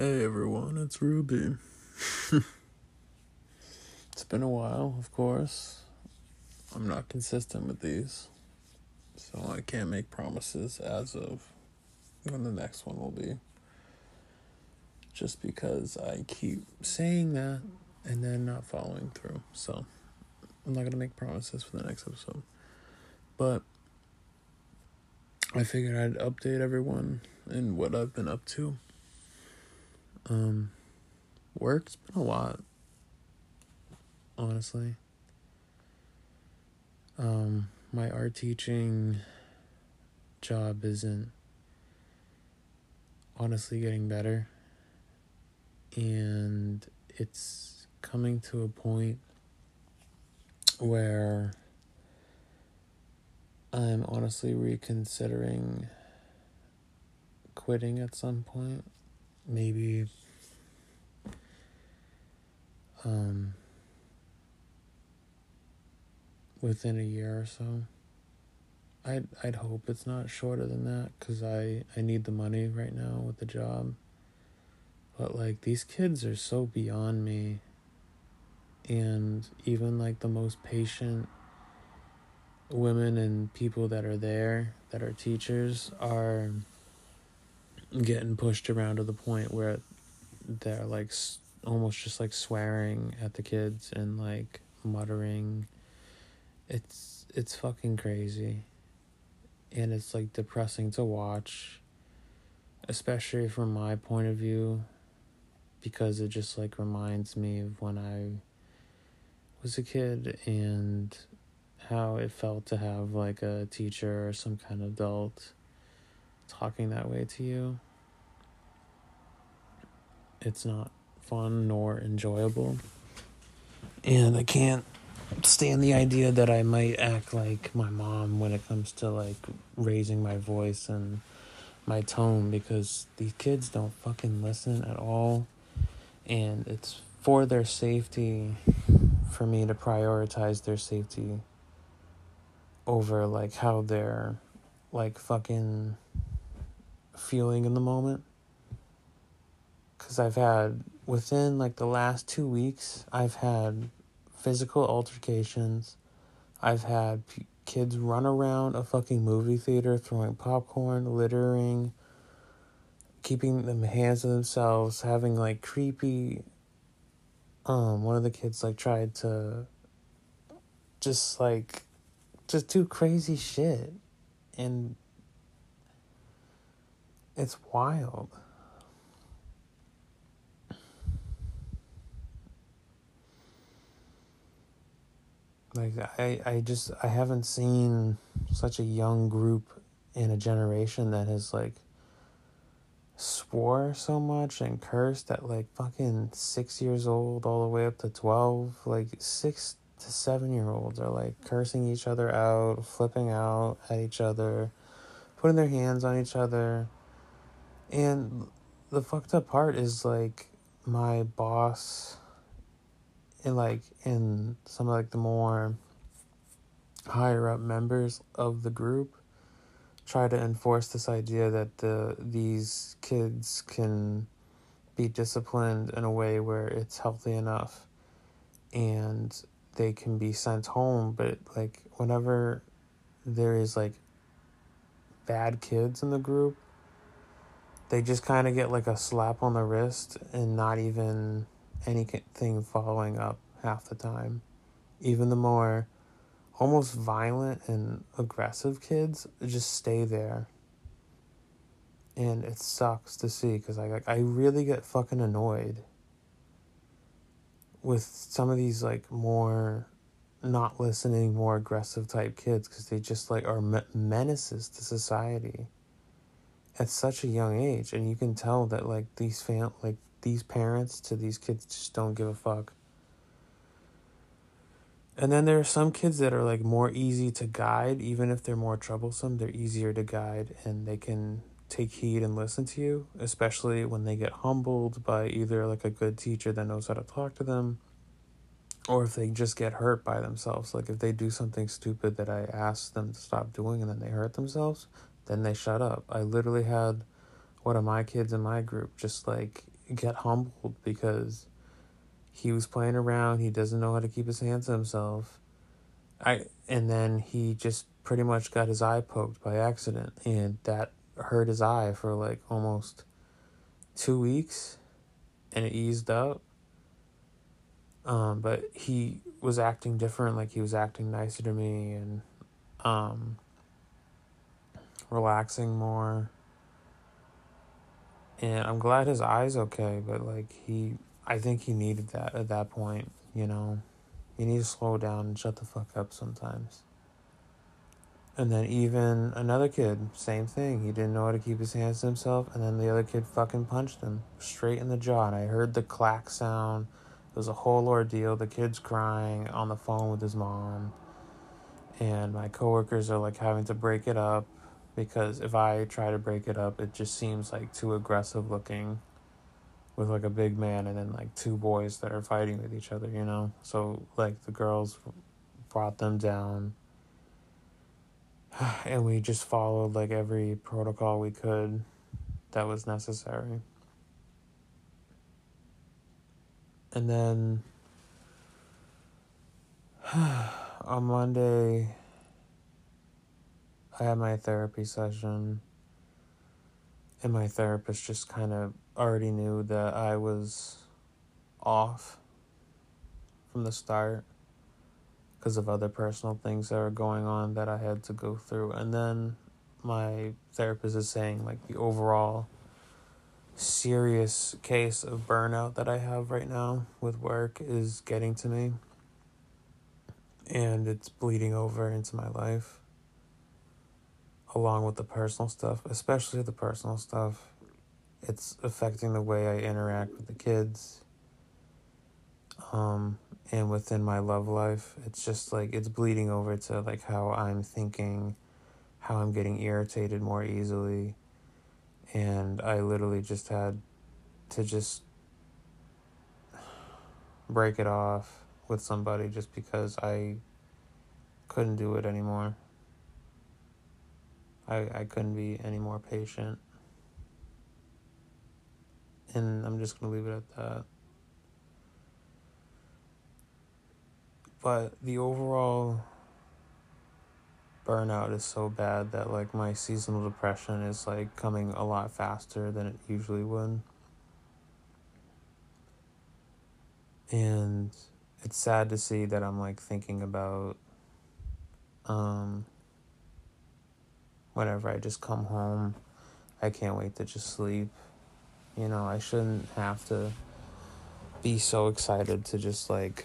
Hey everyone, it's Ruby. it's been a while, of course. I'm not consistent with these, so I can't make promises as of when the next one will be. Just because I keep saying that and then not following through. So I'm not to make promises for the next episode. But I figured I'd update everyone in what I've been up to. Um, work's been a lot, honestly. Um, my art teaching job isn't honestly getting better, and it's coming to a point where I'm honestly reconsidering quitting at some point. Maybe um, within a year or so. I'd I'd hope it's not shorter than that cuz I I need the money right now with the job. But like these kids are so beyond me and even like the most patient women and people that are there that are teachers are getting pushed around to the point where they're like almost just like swearing at the kids and like muttering. It's it's fucking crazy. And it's like depressing to watch especially from my point of view because it just like reminds me of when I was a kid and how it felt to have like a teacher or some kind of adult talking that way to you. It's not fun nor enjoyable. And I can't stand the idea that I might act like my mom when it comes to like raising my voice and my tone because these kids don't fucking listen at all. And it's for their safety for me to prioritize their safety over like how they're like fucking feeling in the moment because I've had within like the last two weeks, I've had physical altercations. I've had p- kids run around a fucking movie theater throwing popcorn, littering, keeping them hands to themselves, having like creepy. Um, one of the kids like tried to just like just do crazy shit and it's wild. Like I, I just I haven't seen such a young group in a generation that has like swore so much and cursed at like fucking six years old all the way up to twelve. Like six to seven year olds are like cursing each other out, flipping out at each other, putting their hands on each other. And the fucked up part is like my boss and like in some of like the more higher up members of the group try to enforce this idea that the these kids can be disciplined in a way where it's healthy enough and they can be sent home. But like whenever there is like bad kids in the group they just kind of get like a slap on the wrist and not even anything following up half the time. Even the more almost violent and aggressive kids just stay there. And it sucks to see because I like I really get fucking annoyed with some of these like more not listening, more aggressive type kids because they just like are menaces to society at such a young age, and you can tell that like these fam like these parents to these kids just don't give a fuck. And then there are some kids that are like more easy to guide, even if they're more troublesome, they're easier to guide and they can take heed and listen to you, especially when they get humbled by either like a good teacher that knows how to talk to them or if they just get hurt by themselves. Like if they do something stupid that I ask them to stop doing and then they hurt themselves, then they shut up. I literally had one of my kids in my group just like get humbled because he was playing around. He doesn't know how to keep his hands to himself. I and then he just pretty much got his eye poked by accident, and that hurt his eye for like almost two weeks, and it eased up. Um, but he was acting different, like he was acting nicer to me and um, relaxing more. And I'm glad his eye's okay, but like he, I think he needed that at that point, you know. You need to slow down and shut the fuck up sometimes. And then even another kid, same thing. He didn't know how to keep his hands to himself, and then the other kid fucking punched him straight in the jaw. And I heard the clack sound. It was a whole ordeal. The kid's crying on the phone with his mom. And my coworkers are like having to break it up because if I try to break it up, it just seems like too aggressive looking with like a big man and then like two boys that are fighting with each other, you know? So like the girls brought them down and we just followed like every protocol we could that was necessary. And then on Monday, I had my therapy session, and my therapist just kind of already knew that I was off from the start because of other personal things that were going on that I had to go through. And then my therapist is saying, like, the overall serious case of burnout that I have right now with work is getting to me. And it's bleeding over into my life, along with the personal stuff, especially the personal stuff. It's affecting the way I interact with the kids. Um, and within my love life it's just like it's bleeding over to like how i'm thinking how i'm getting irritated more easily and i literally just had to just break it off with somebody just because i couldn't do it anymore i i couldn't be any more patient and i'm just going to leave it at that But the overall burnout is so bad that like my seasonal depression is like coming a lot faster than it usually would. And it's sad to see that I'm like thinking about um whenever I just come home, I can't wait to just sleep. You know, I shouldn't have to be so excited to just like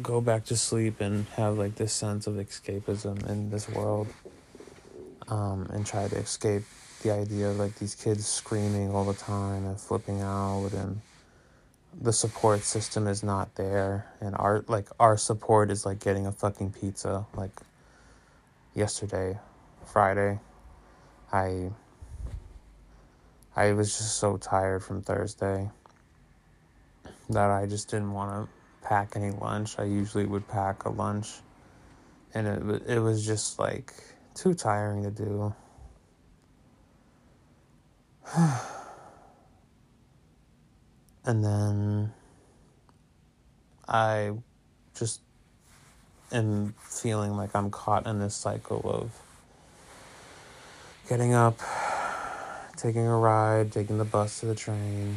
go back to sleep and have like this sense of escapism in this world um, and try to escape the idea of like these kids screaming all the time and flipping out and the support system is not there and our like our support is like getting a fucking pizza like yesterday friday i i was just so tired from thursday that i just didn't want to pack any lunch. I usually would pack a lunch, and it it was just like too tiring to do. and then I just am feeling like I'm caught in this cycle of getting up, taking a ride, taking the bus to the train,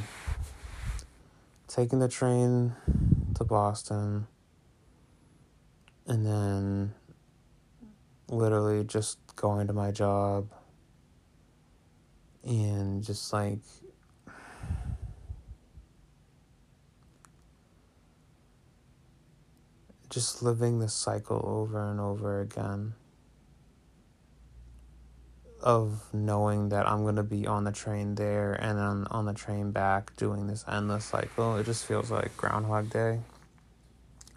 taking the train to Boston and then literally just going to my job and just like just living this cycle over and over again of knowing that I'm to be on the train there and then on the train back doing this endless cycle. It just feels like Groundhog Day.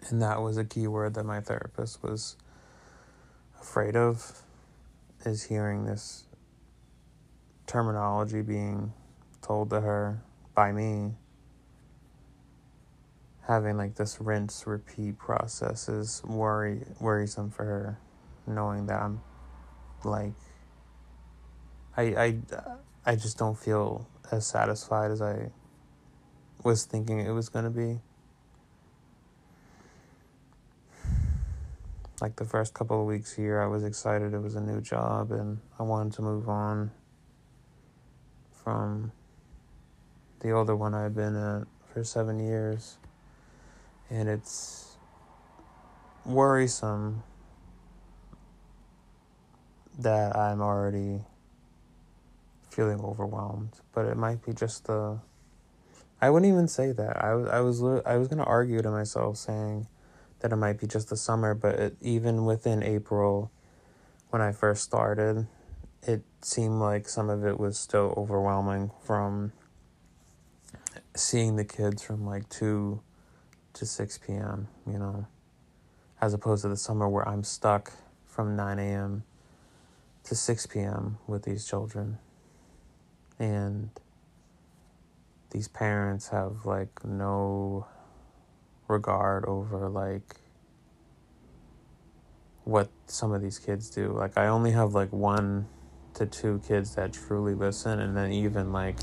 And that was a key word that my therapist was afraid of is hearing this terminology being told to her by me. Having like this rinse repeat process is worry worrisome for her, knowing that I'm like I I I just don't feel as satisfied as I was thinking it was to be. Like the first couple of weeks here, I was excited it was a new job and I wanted to move on from the older one I've been at for seven years. And it's worrisome that I'm already feeling overwhelmed, but it might be just the. I wouldn't even say that. I was I was I was gonna argue to myself saying that it might be just the summer, but it, even within April, when I first started, it seemed like some of it was still overwhelming from seeing the kids from like two to six p.m. You know, as opposed to the summer where I'm stuck from nine a.m. to six p.m. with these children and these parents have like no regard over like what some of these kids do. Like I only have like one to two kids that truly listen and then even like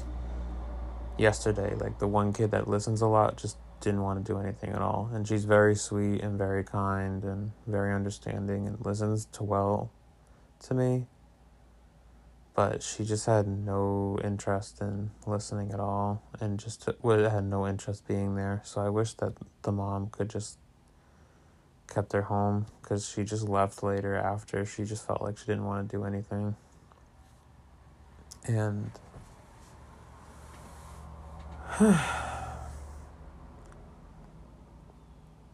yesterday like the one kid that listens a lot just didn't want to do anything at all and she's very sweet and very kind and very understanding and listens to well to me but she just had no interest in listening at all and just would had no interest being there. So i wish that the mom could just kept her home because she just left later after. She just felt like she didn't want to do anything. And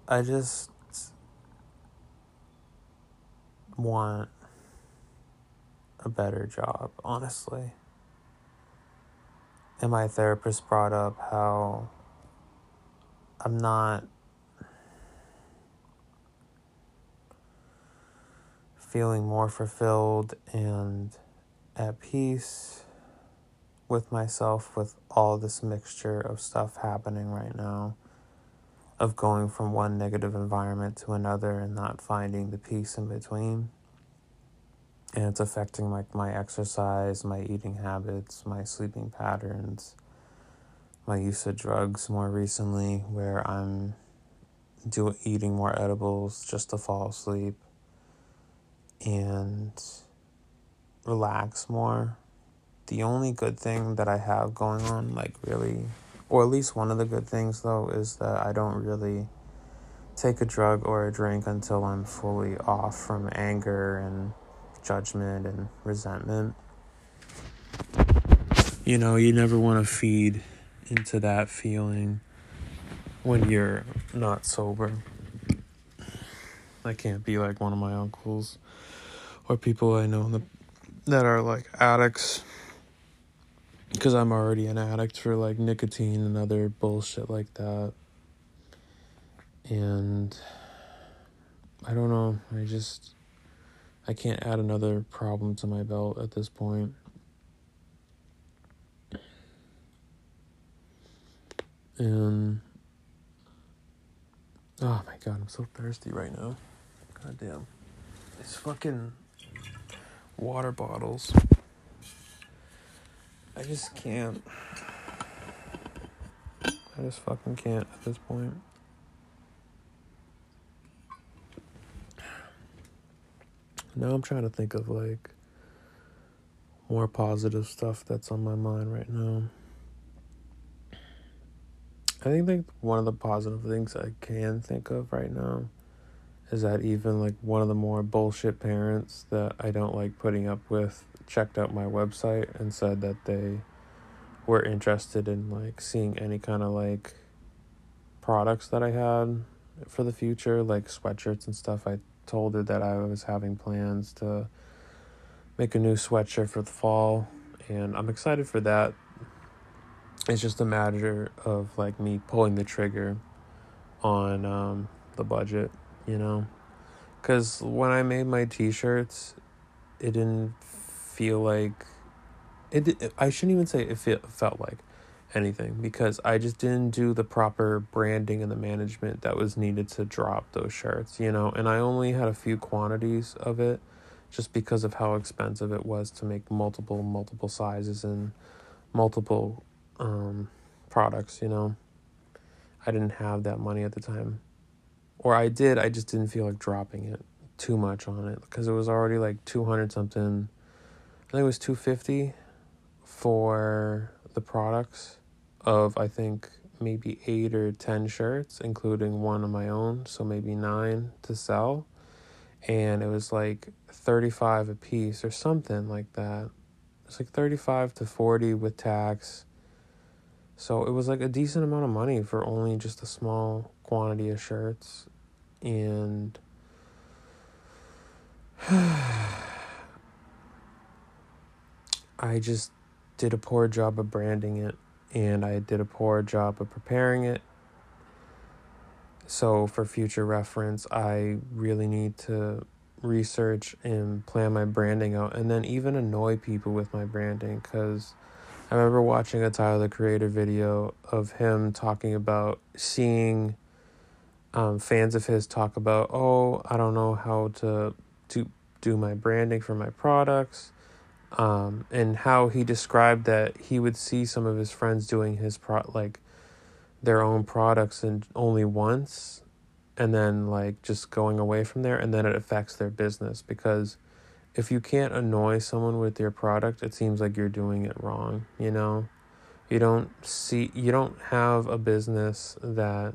i just want a better job, honestly. And my therapist brought up how I'm not feeling more fulfilled and at peace with myself with all this mixture of stuff happening right now of going from one negative environment to another and not finding the peace in between and it's affecting like my exercise, my eating habits, my sleeping patterns, my use of drugs more recently where I'm do eating more edibles just to fall asleep and relax more. The only good thing that I have going on like really or at least one of the good things though is that I don't really take a drug or a drink until I'm fully off from anger and judgment and resentment. You know, you never want to feed into that feeling when you're not sober. I can't be like one of my uncles or people I know that are like addicts because I'm already an addict for like nicotine and other bullshit like that. And I don't know, I just I can't add another problem to my belt at this point. And oh my god, I'm so thirsty right now. God damn. These fucking water bottles. I just can't. I just fucking can't at this point. Now I'm trying to think of like more positive stuff that's on my mind right now. I think like one of the positive things I can think of right now is that even like one of the more bullshit parents that I don't like putting up with checked out my website and said that they were interested in like seeing any kind of like products that I had for the future, like sweatshirts and stuff. I told her that I was having plans to make a new sweatshirt for the fall, and I'm excited for that. It's just a matter of like me pulling the trigger on um, the budget, you know? Because when I made my t shirts, it didn't feel like it, I shouldn't even say it felt like anything because I just didn't do the proper branding and the management that was needed to drop those shirts, you know, and I only had a few quantities of it just because of how expensive it was to make multiple multiple sizes and multiple um products, you know. I didn't have that money at the time. Or I did, I just didn't feel like dropping it too much on it because it was already like 200 something. I think it was 250 for the products of I think maybe 8 or 10 shirts including one of my own, so maybe 9 to sell. And it was like 35 a piece or something like that. It's like 35 to 40 with tax. So it was like a decent amount of money for only just a small quantity of shirts and I just did a poor job of branding it and I did a poor job of preparing it. So, for future reference, I really need to research and plan my branding out and then even annoy people with my branding because I remember watching a Tyler the Creator video of him talking about seeing um, fans of his talk about, oh, I don't know how to to do my branding for my products, um, and how he described that he would see some of his friends doing his pro like their own products and only once, and then like just going away from there, and then it affects their business because if you can't annoy someone with your product, it seems like you're doing it wrong. You know, you don't see you don't have a business that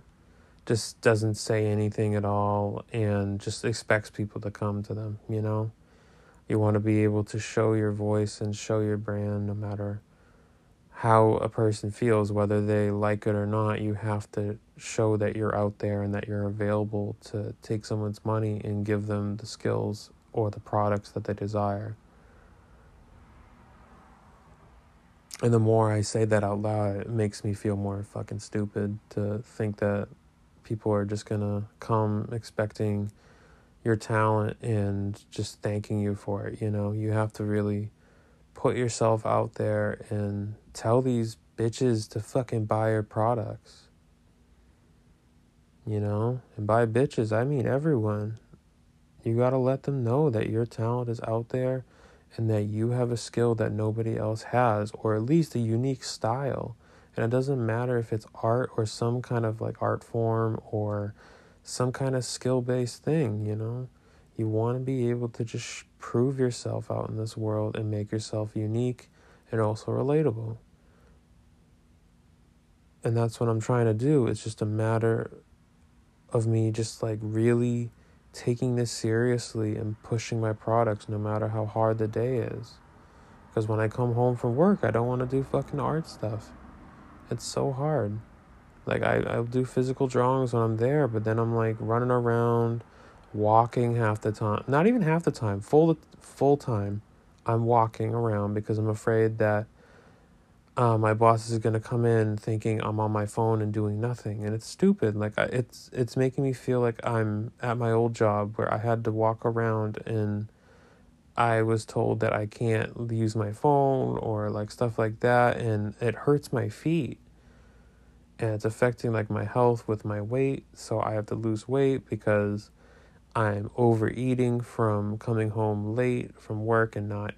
just doesn't say anything at all and just expects people to come to them, you know? You want to be able to show your voice and show your brand no matter how a person feels, whether they like it or not. You have to show that you're out there and that you're available to take someone's money and give them the skills or the products that they desire. And the more I say that out loud, it makes me feel more fucking stupid to think that people are just gonna come expecting your talent and just thanking you for it. You know, you have to really put yourself out there and tell these bitches to fucking buy your products. You know, and by bitches, I mean everyone. You gotta let them know that your talent is out there and that you have a skill that nobody else has, or at least a unique style and it doesn't matter if it's art or some kind of like art form or some kind of skill based thing, you know? You want to be able to just prove yourself out in this world and make yourself unique and also relatable. And that's what I'm trying to do. It's just a matter of me just like really taking this seriously and pushing my products no matter how hard the day is. Because when I come home from work, I don't want to do fucking art stuff. It's so hard. Like I, I'll do physical drawings when I'm there, but then I'm like running around, walking half the time. Not even half the time, full full time. I'm walking around because I'm afraid that uh, my boss is gonna come in thinking I'm on my phone and doing nothing, and it's stupid. Like I, it's it's making me feel like I'm at my old job where I had to walk around and I was told that I can't use my phone or like stuff like that, and it hurts my feet. And it's affecting like my health with my weight, so I have to lose weight because I'm overeating from coming home late from work and not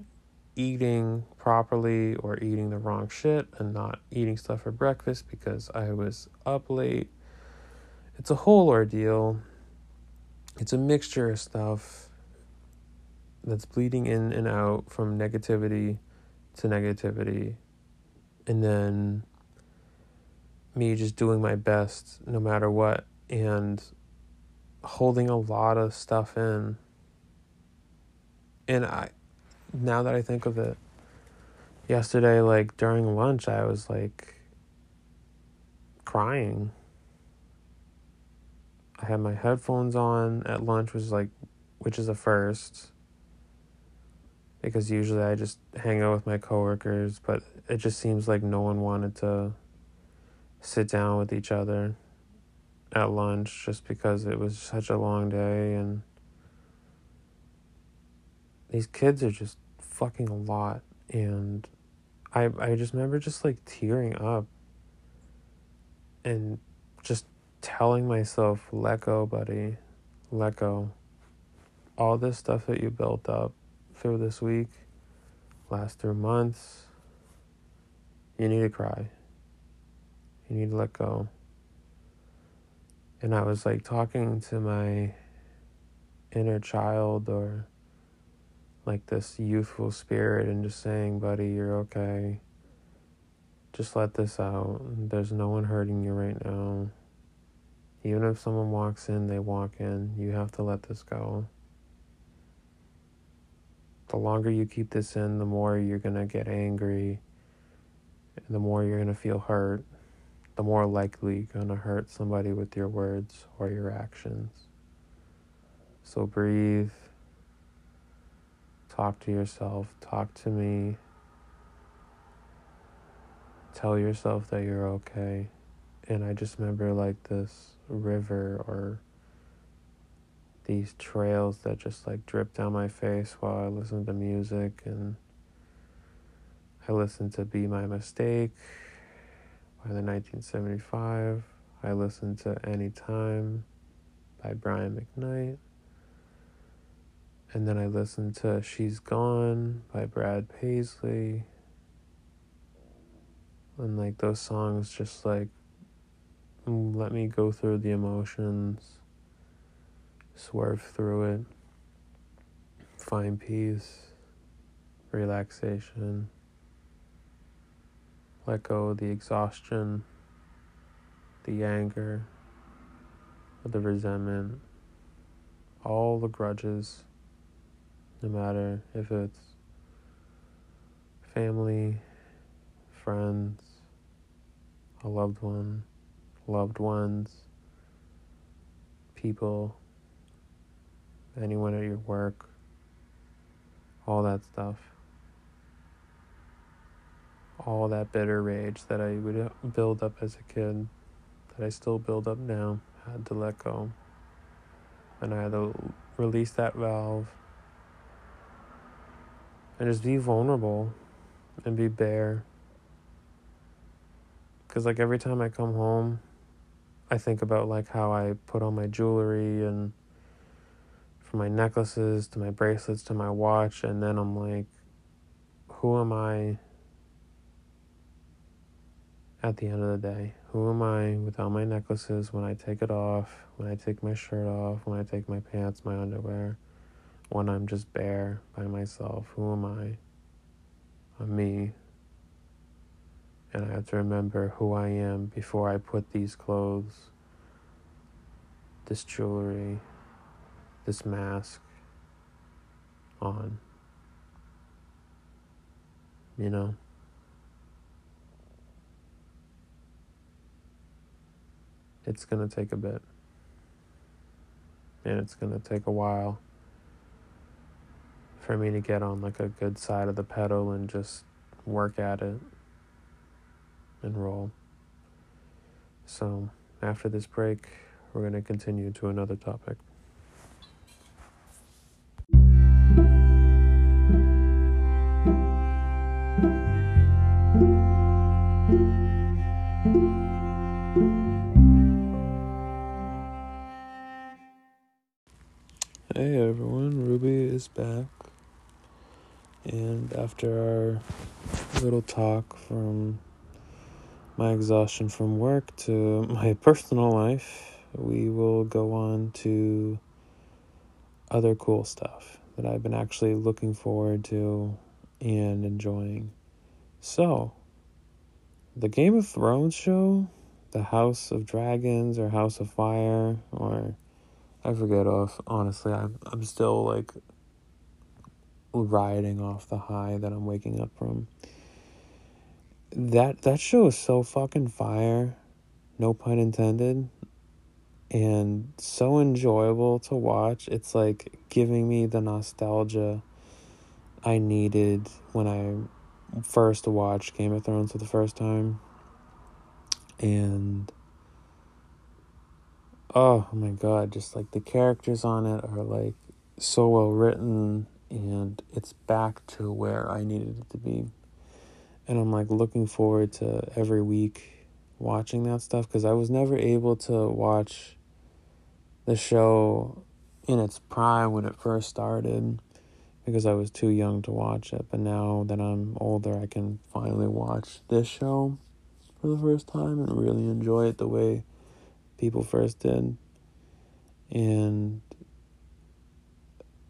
eating properly or eating the wrong shit and not eating stuff for breakfast because I was up late. It's a whole ordeal. It's a mixture of stuff that's bleeding in and out from negativity to negativity and then me just doing my best no matter what and holding a lot of stuff in. And i now that i think of it yesterday like during lunch i was like crying. I had my headphones on at lunch was like which is a first because usually I just hang out with my coworkers, but it just seems like no one wanted to sit down with each other at lunch just because it was such a long day and these kids are just fucking a lot. And I I just remember just like tearing up and just telling myself let go buddy. Let go. All this stuff that you built up through this week, last through months, you need to cry. You need to let go. And I was like talking to my inner child or like this youthful spirit and just saying, buddy, you're okay. Just let this out. There's no one hurting you right now. Even if someone walks in, they walk in. You have to let this go. The longer you keep this in, the more you're going to get angry. The more you're going to feel hurt. The more likely you're going to hurt somebody with your words or your actions. So breathe. Talk to yourself. Talk to me. Tell yourself that you're okay. And I just remember like this river or these trails that just like drip down my face while I listen to music and I listen to Be My Mistake by the 1975. I listened to Anytime by Brian McKnight. And then I listened to She's Gone by Brad Paisley. And like those songs just like let me go through the emotions, swerve through it, find peace, relaxation, let go of the exhaustion, the anger, the resentment, all the grudges, no matter if it's family, friends, a loved one loved ones, people, anyone at your work, all that stuff. All that bitter rage that I would build up as a kid, that I still build up now, had to let go. And I had to release that valve and just be vulnerable and be bare. Because, like, every time I come home, I think about like how I put on my jewelry and from my necklaces to my bracelets to my watch and then I'm like who am I at the end of the day? Who am I without my necklaces when I take it off, when I take my shirt off, when I take my pants, my underwear, when I'm just bare by myself? Who am I? I'm me. And I have to remember who I am before I put these clothes, this jewelry, this mask on. You know? It's going to take a bit. And it's going to take a while for me to get on like a good side of the pedal and just work at it and roll. So, after this break, we're going to continue to another topic. And after our little talk from my exhaustion from work to my personal life, we will go on to other cool stuff that I've been actually looking forward to and enjoying. So, the Game of Thrones show, the House of Dragons or House of Fire, or I forget off. Honestly, I'm I'm still like riding off the high that I'm waking up from that that show is so fucking fire, no pun intended, and so enjoyable to watch. It's like giving me the nostalgia I needed when I first watched Game of Thrones for the first time. And oh my god, just like the characters on it are like so well written and it's back to where I needed it to be and I'm like looking forward to every week watching that stuff because I was never able to watch the show in its prime when it first started because I was too young to watch it. But now that I'm older, I can finally watch this show for the first time and really enjoy it the way people first did. And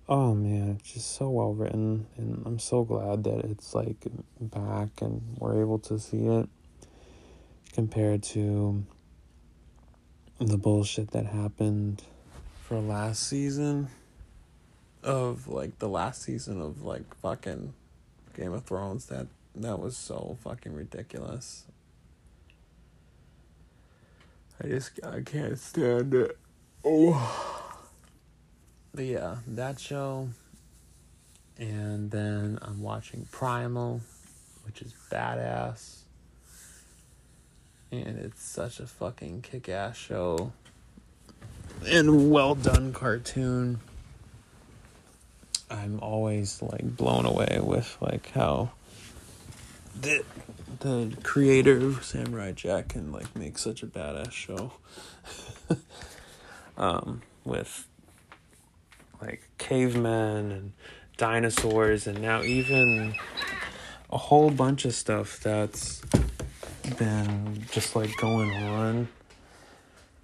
oh man, it's just so well written and I'm so glad that it's like back and we're able to see it compared to the bullshit that happened for last season of like the last season of like fucking Game of Thrones that that was so fucking ridiculous. I just I can't stand it. Oh. But yeah, that show. And then I'm watching Primal, which is badass. And it's such a fucking kick ass show. And well done cartoon. I'm always like blown away with like how the the creator of Samurai Jack can like make such a badass show. um, with like cavemen and dinosaurs and now even a whole bunch of stuff that's been just like going on.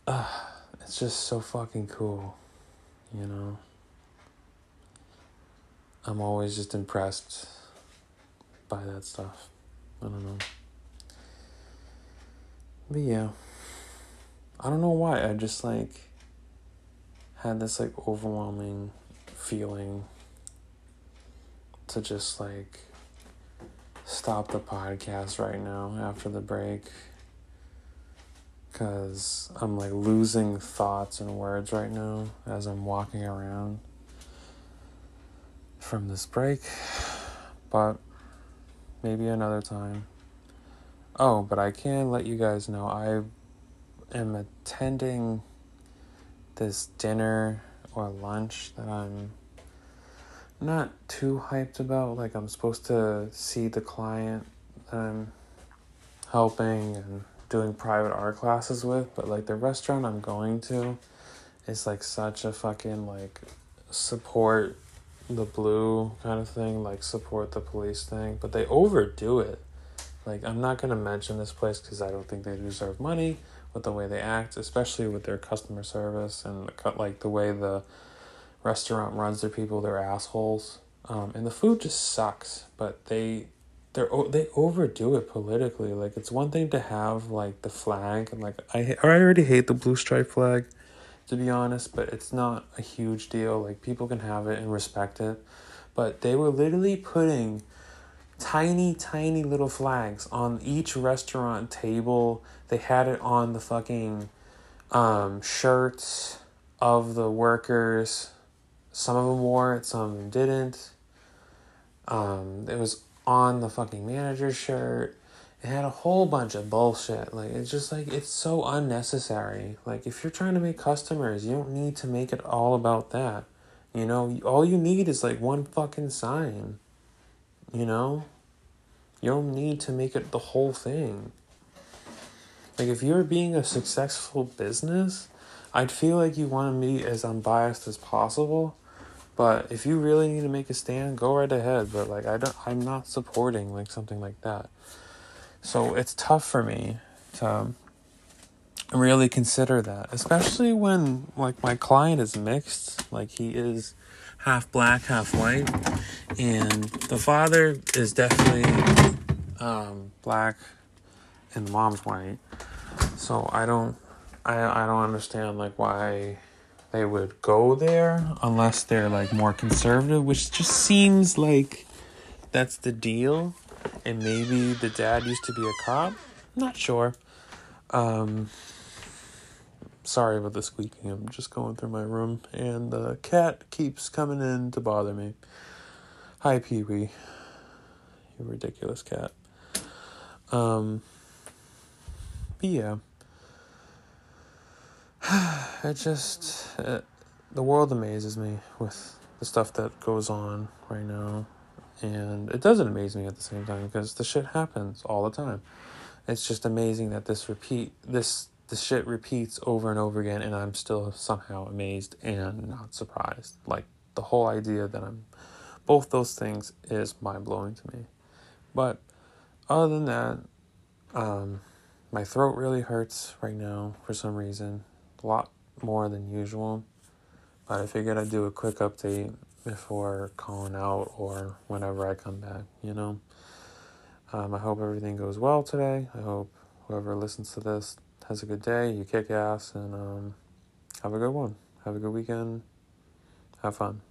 Uh, it's just so fucking cool, you know. I'm always just impressed by that stuff. I don't know. But yeah. I don't know why. I just like had this like overwhelming feeling to just like stop the podcast right now after the break because I'm like losing thoughts and words right now as I'm walking around from this break, but maybe another time. Oh, but I can let you guys know I am attending this dinner or lunch that I'm not too hyped about. Like, I'm supposed to see the client that I'm helping and doing private art classes with, but like the restaurant I'm going to is like such a fucking like support the blue kind of thing, like support the police thing, but they overdo it. Like, I'm not to mention this place because I don't think they deserve money with the way they act, especially with their customer service and like the way the restaurant runs their people. They're assholes, um, and the food just sucks. But they they're they overdo it politically. Like it's one thing to have like the flag and like I I already hate the blue stripe flag to be honest, but it's not a huge deal. Like people can have it and respect it. But they were literally putting tiny, tiny little flags on each restaurant table. They had it on the fucking um, shirts of the workers. Some of them wore it, some of them didn't. Um, it was on the fucking manager's shirt. It had a whole bunch of bullshit. Like it's just like it's so unnecessary. Like if you're trying to make customers, you don't need to make it all about that. You know, all you need is like one fucking sign. You know? You don't need to make it the whole thing. Like if you're being a successful business, I'd feel like you want to be as unbiased as possible. But if you really need to make a stand, go right ahead. But like I don't I'm not supporting like something like that. So it's tough for me to really consider that, especially when like my client is mixed, like he is half black, half white, and the father is definitely um, black, and the mom's white. So I don't, I I don't understand like why they would go there unless they're like more conservative, which just seems like that's the deal and maybe the dad used to be a cop. Not sure. Um, sorry about the squeaking. I'm just going through my room, and the cat keeps coming in to bother me. Hi, Pee Wee. You ridiculous cat. Um, but yeah. It just. It, the world amazes me with the stuff that goes on right now and it doesn't amaze me at the same time because the shit happens all the time. It's just amazing that this repeat this the shit repeats over and over again, and I'm still somehow amazed and not surprised. Like the whole idea that I'm both those things is mind blowing to me. But other than that, um, my throat really hurts right now for some reason. a lot more than usual. But I figured I'd do a quick update before calling out or whenever I come back, you know? Um, I hope everything goes well today. I hope whoever listens to this has a good day. You kick ass and um, have a good one. Have a good weekend. Have fun.